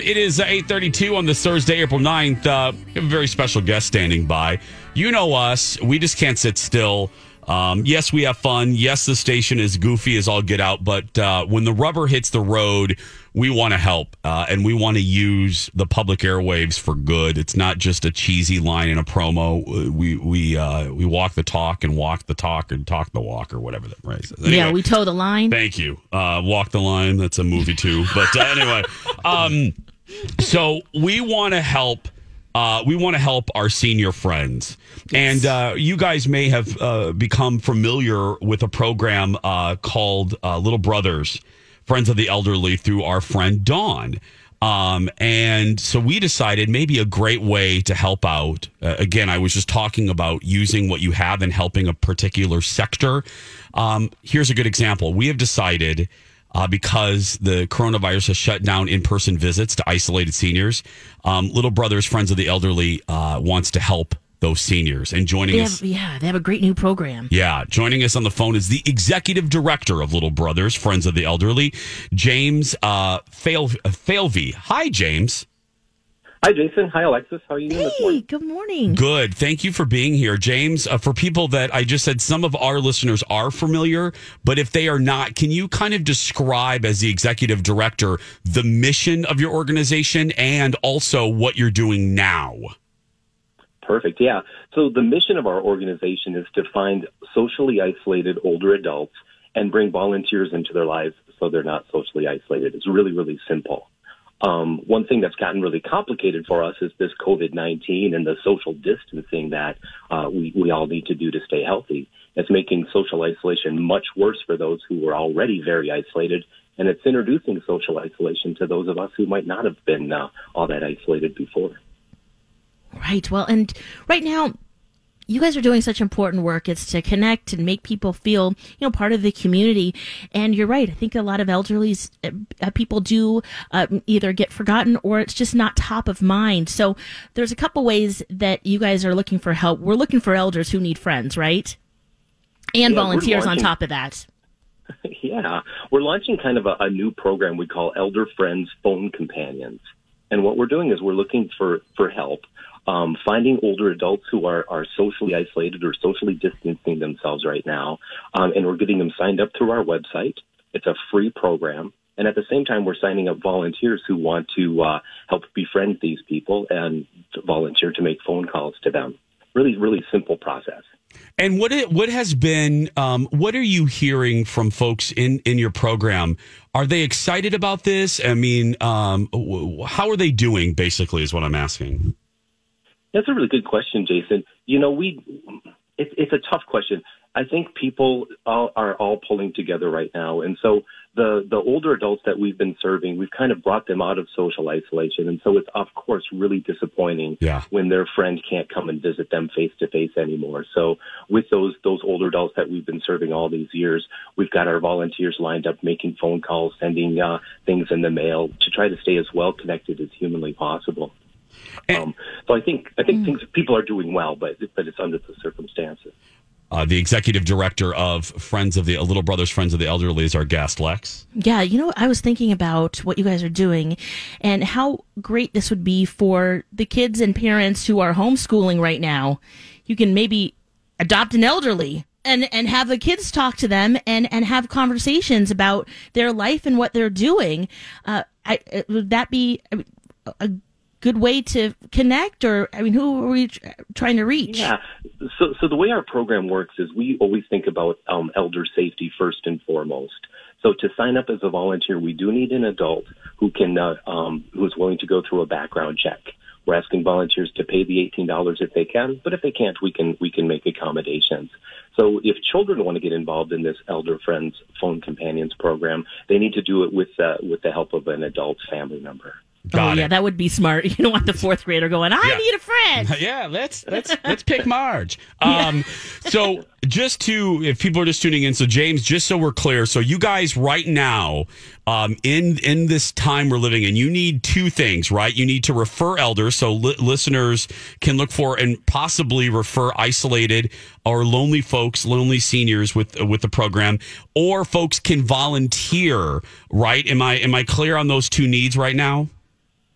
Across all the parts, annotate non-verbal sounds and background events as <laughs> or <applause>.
It is uh, 832 on this Thursday, April 9th. Uh, we have a very special guest standing by. You know us. We just can't sit still. Um, yes, we have fun. Yes, the station is goofy as all get out. But uh, when the rubber hits the road, we want to help uh, and we want to use the public airwaves for good. It's not just a cheesy line in a promo. We we uh, we walk the talk and walk the talk and talk the walk or whatever that right. Anyway, yeah, we toe the line. Thank you. Uh, walk the line. That's a movie too. But uh, anyway. <laughs> Um, so we want to help. Uh, we want to help our senior friends, yes. and uh, you guys may have uh, become familiar with a program uh, called uh, Little Brothers, Friends of the Elderly, through our friend Dawn. Um, and so we decided maybe a great way to help out. Uh, again, I was just talking about using what you have and helping a particular sector. Um, here's a good example. We have decided uh, because the coronavirus has shut down in person visits to isolated seniors. Um, Little Brothers Friends of the Elderly uh, wants to help those seniors. And joining they us. Have, yeah, they have a great new program. Yeah. Joining us on the phone is the executive director of Little Brothers Friends of the Elderly, James uh, Fail- Falvey. Hi, James. Hi, Jason. Hi, Alexis. How are you hey, morning? Good morning. Good. Thank you for being here, James. Uh, for people that I just said, some of our listeners are familiar, but if they are not, can you kind of describe, as the executive director, the mission of your organization and also what you're doing now? Perfect. Yeah. So, the mission of our organization is to find socially isolated older adults and bring volunteers into their lives so they're not socially isolated. It's really, really simple. Um, one thing that's gotten really complicated for us is this COVID 19 and the social distancing that uh, we, we all need to do to stay healthy. It's making social isolation much worse for those who were already very isolated, and it's introducing social isolation to those of us who might not have been uh, all that isolated before. Right. Well, and right now, you guys are doing such important work. It's to connect and make people feel, you know, part of the community. And you're right. I think a lot of elderly uh, uh, people do uh, either get forgotten or it's just not top of mind. So there's a couple ways that you guys are looking for help. We're looking for elders who need friends, right? And yeah, volunteers on top of that. <laughs> Yeah, we're launching kind of a, a new program we call Elder Friends Phone Companions. And what we're doing is we're looking for, for help um, finding older adults who are, are socially isolated or socially distancing themselves right now, um, and we're getting them signed up through our website. It's a free program. And at the same time, we're signing up volunteers who want to uh, help befriend these people and volunteer to make phone calls to them. Really, really simple process. And what it, what has been um, what are you hearing from folks in in your program? Are they excited about this? I mean, um, how are they doing? Basically, is what I'm asking. That's a really good question, Jason. You know, we it, it's a tough question. I think people all, are all pulling together right now, and so the the older adults that we've been serving, we've kind of brought them out of social isolation, and so it's of course really disappointing yeah. when their friend can't come and visit them face to face anymore. So with those those older adults that we've been serving all these years, we've got our volunteers lined up making phone calls, sending uh, things in the mail to try to stay as well connected as humanly possible. Um, so I think I think mm. things people are doing well, but but it's under the circumstances. Uh, the executive director of Friends of the Little Brothers Friends of the Elderly is our guest, Lex. Yeah, you know, I was thinking about what you guys are doing and how great this would be for the kids and parents who are homeschooling right now. You can maybe adopt an elderly and and have the kids talk to them and and have conversations about their life and what they're doing. Uh, I, would that be a good way to connect, or I mean, who are we trying to reach? Yeah. So, so the way our program works is we always think about um, elder safety first and foremost. So to sign up as a volunteer, we do need an adult who can uh, um, who's willing to go through a background check. We're asking volunteers to pay the eighteen dollars if they can, but if they can't, we can we can make accommodations. So if children want to get involved in this Elder Friends Phone Companions program, they need to do it with uh, with the help of an adult family member. Got oh, it. yeah, that would be smart. <laughs> You don't want the fourth grader going, I Yeah. need a friend. <laughs> Yeah, let's let's <laughs> let's pick Marge. Um, so just to if people are just tuning in, so James, just so we're clear, so you guys right now, um, in in this time we're living in, you need two things, right? You need to refer elders, so li- listeners can look for and possibly refer isolated or lonely folks, lonely seniors with with the program, or folks can volunteer, right? Am I am I clear on those two needs right now?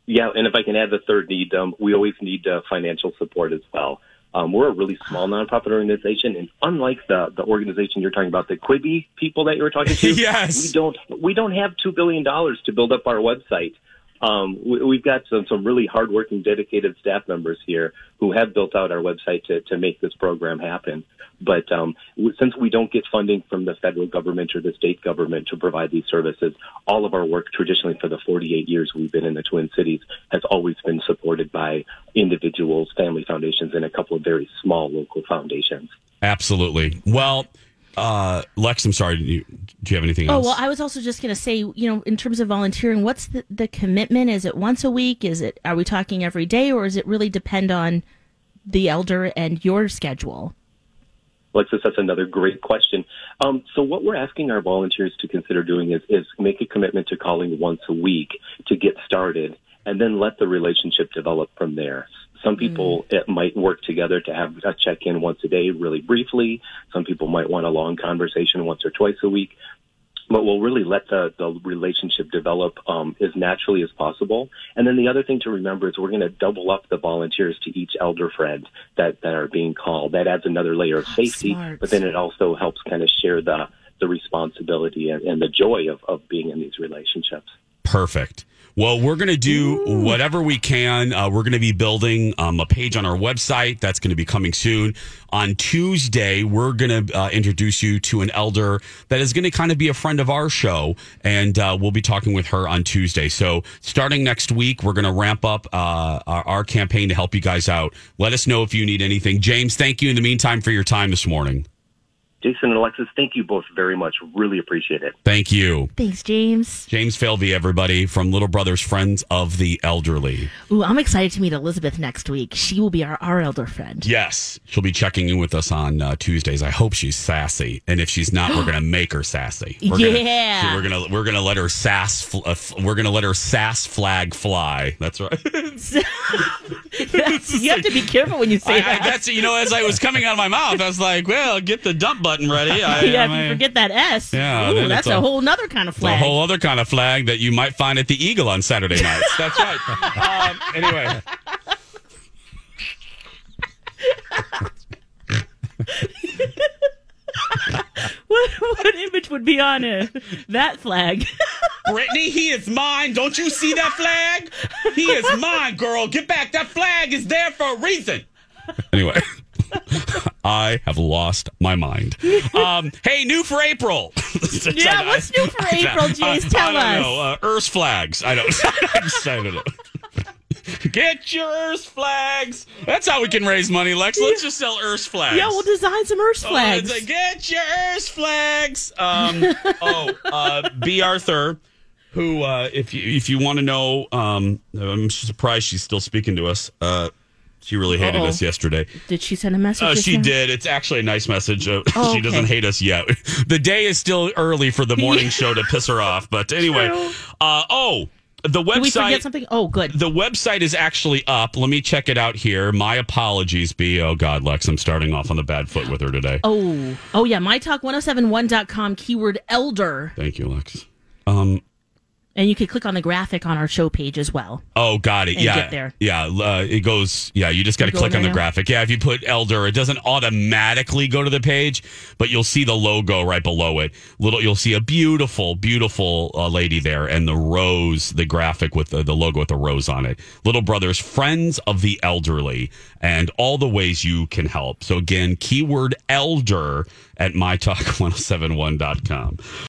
Yeah, and if I can add the third need, um, we always need uh, financial support as well. Um, we're a really small nonprofit organization, and unlike the the organization you're talking about, the Quibi people that you were talking to, <laughs> Yes. we don't we don't have two billion dollars to build up our website. Um, we, we've got some some really hardworking, dedicated staff members here who have built out our website to to make this program happen. But um, since we don't get funding from the federal government or the state government to provide these services, all of our work traditionally for the 48 years we've been in the Twin Cities has always been supported by individuals, family foundations, and a couple of very small local foundations. Absolutely. Well, uh, Lex, I'm sorry. Do you, do you have anything Oh, else? Oh, well, I was also just going to say, you know, in terms of volunteering, what's the, the commitment? Is it once a week? Is it, are we talking every day or does it really depend on the elder and your schedule? Alexis, that's another great question. Um, so what we're asking our volunteers to consider doing is, is make a commitment to calling once a week to get started and then let the relationship develop from there. Some people it might work together to have a check-in once a day, really briefly. Some people might want a long conversation once or twice a week. But we'll really let the, the relationship develop um, as naturally as possible. And then the other thing to remember is we're going to double up the volunteers to each elder friend that, that are being called. That adds another layer of safety, Smart. but then it also helps kind of share the, the responsibility and, and the joy of, of being in these relationships. Perfect. Well, we're going to do whatever we can. Uh, we're going to be building um, a page on our website that's going to be coming soon. On Tuesday, we're going to uh, introduce you to an elder that is going to kind of be a friend of our show, and uh, we'll be talking with her on Tuesday. So, starting next week, we're going to ramp up uh, our, our campaign to help you guys out. Let us know if you need anything. James, thank you in the meantime for your time this morning. Jason and Alexis, thank you both very much. Really appreciate it. Thank you. Thanks, James. James Falvey, everybody from Little Brothers Friends of the Elderly. Ooh, I'm excited to meet Elizabeth next week. She will be our, our elder friend. Yes, she'll be checking in with us on uh, Tuesdays. I hope she's sassy, and if she's not, we're <gasps> gonna make her sassy. We're Yeah. gonna, we're gonna we're gonna let her sass. Fl- uh, f- we're gonna let her sass flag fly. That's right. <laughs> <laughs> <laughs> you have to be careful when you say I, that. that's you know, as I was coming out of my mouth, I was like, "Well, get the dump button ready." <laughs> I, yeah, if you forget that S, Yeah, ooh, that's a, a- whole other kind of flag. a whole other kind of flag that you might find at the Eagle on Saturday <laughs> nights. That's right. um, anyway. what, what image would be on it? That flag. Brittany, he is mine. Don't you see that flag? He is mine, girl. Get back. That flag is there for a reason. Anyway, <laughs> I have lost my mind. Um, hey, new for April. <laughs> Yeah, what's new for <laughs> April, Jeez? Tell I don't us. know. Uh, Earth flags. I don't. I just- I don't know. Get your Earth flags. That's how we can raise money, Lex. Let's just sell Earth flags. yeah, we'll design some Earth Oh, flags. like, get your Earth flags. Um, oh, uh, B. Arthur, who, uh, if you if you want to know, um, I'm surprised she's still speaking to us. Uh, she really hated Uh-oh. us yesterday. Did she send a message? Uh, she now? did. It's actually a nice message. Uh, <laughs> Oh, she doesn't hate us yet. <laughs> the day is still early for the morning <laughs> show to piss her off. But anyway, uh, oh, the website. Did we forget something? Oh, good. The website is actually up. Let me check it out here. My apologies, B. Oh, God, Lex, I'm starting off on the bad foot with her today. Oh, oh yeah, mytalk1071.com keyword elder. Thank you, Lex. Um, And you can click on the graphic on our show page as well. Oh, got it. Yeah, get there. yeah. Uh, it goes. Yeah, you just got to click on the now? graphic. Yeah, if you put elder, it doesn't automatically go to the page, but you'll see the logo right below it. Little, you'll see a beautiful, beautiful uh, lady there, and the rose, the graphic with the, the logo with the rose on it. Little Brothers, Friends of the Elderly, and all the ways you can help. So again, keyword elder at mytalk1071.com.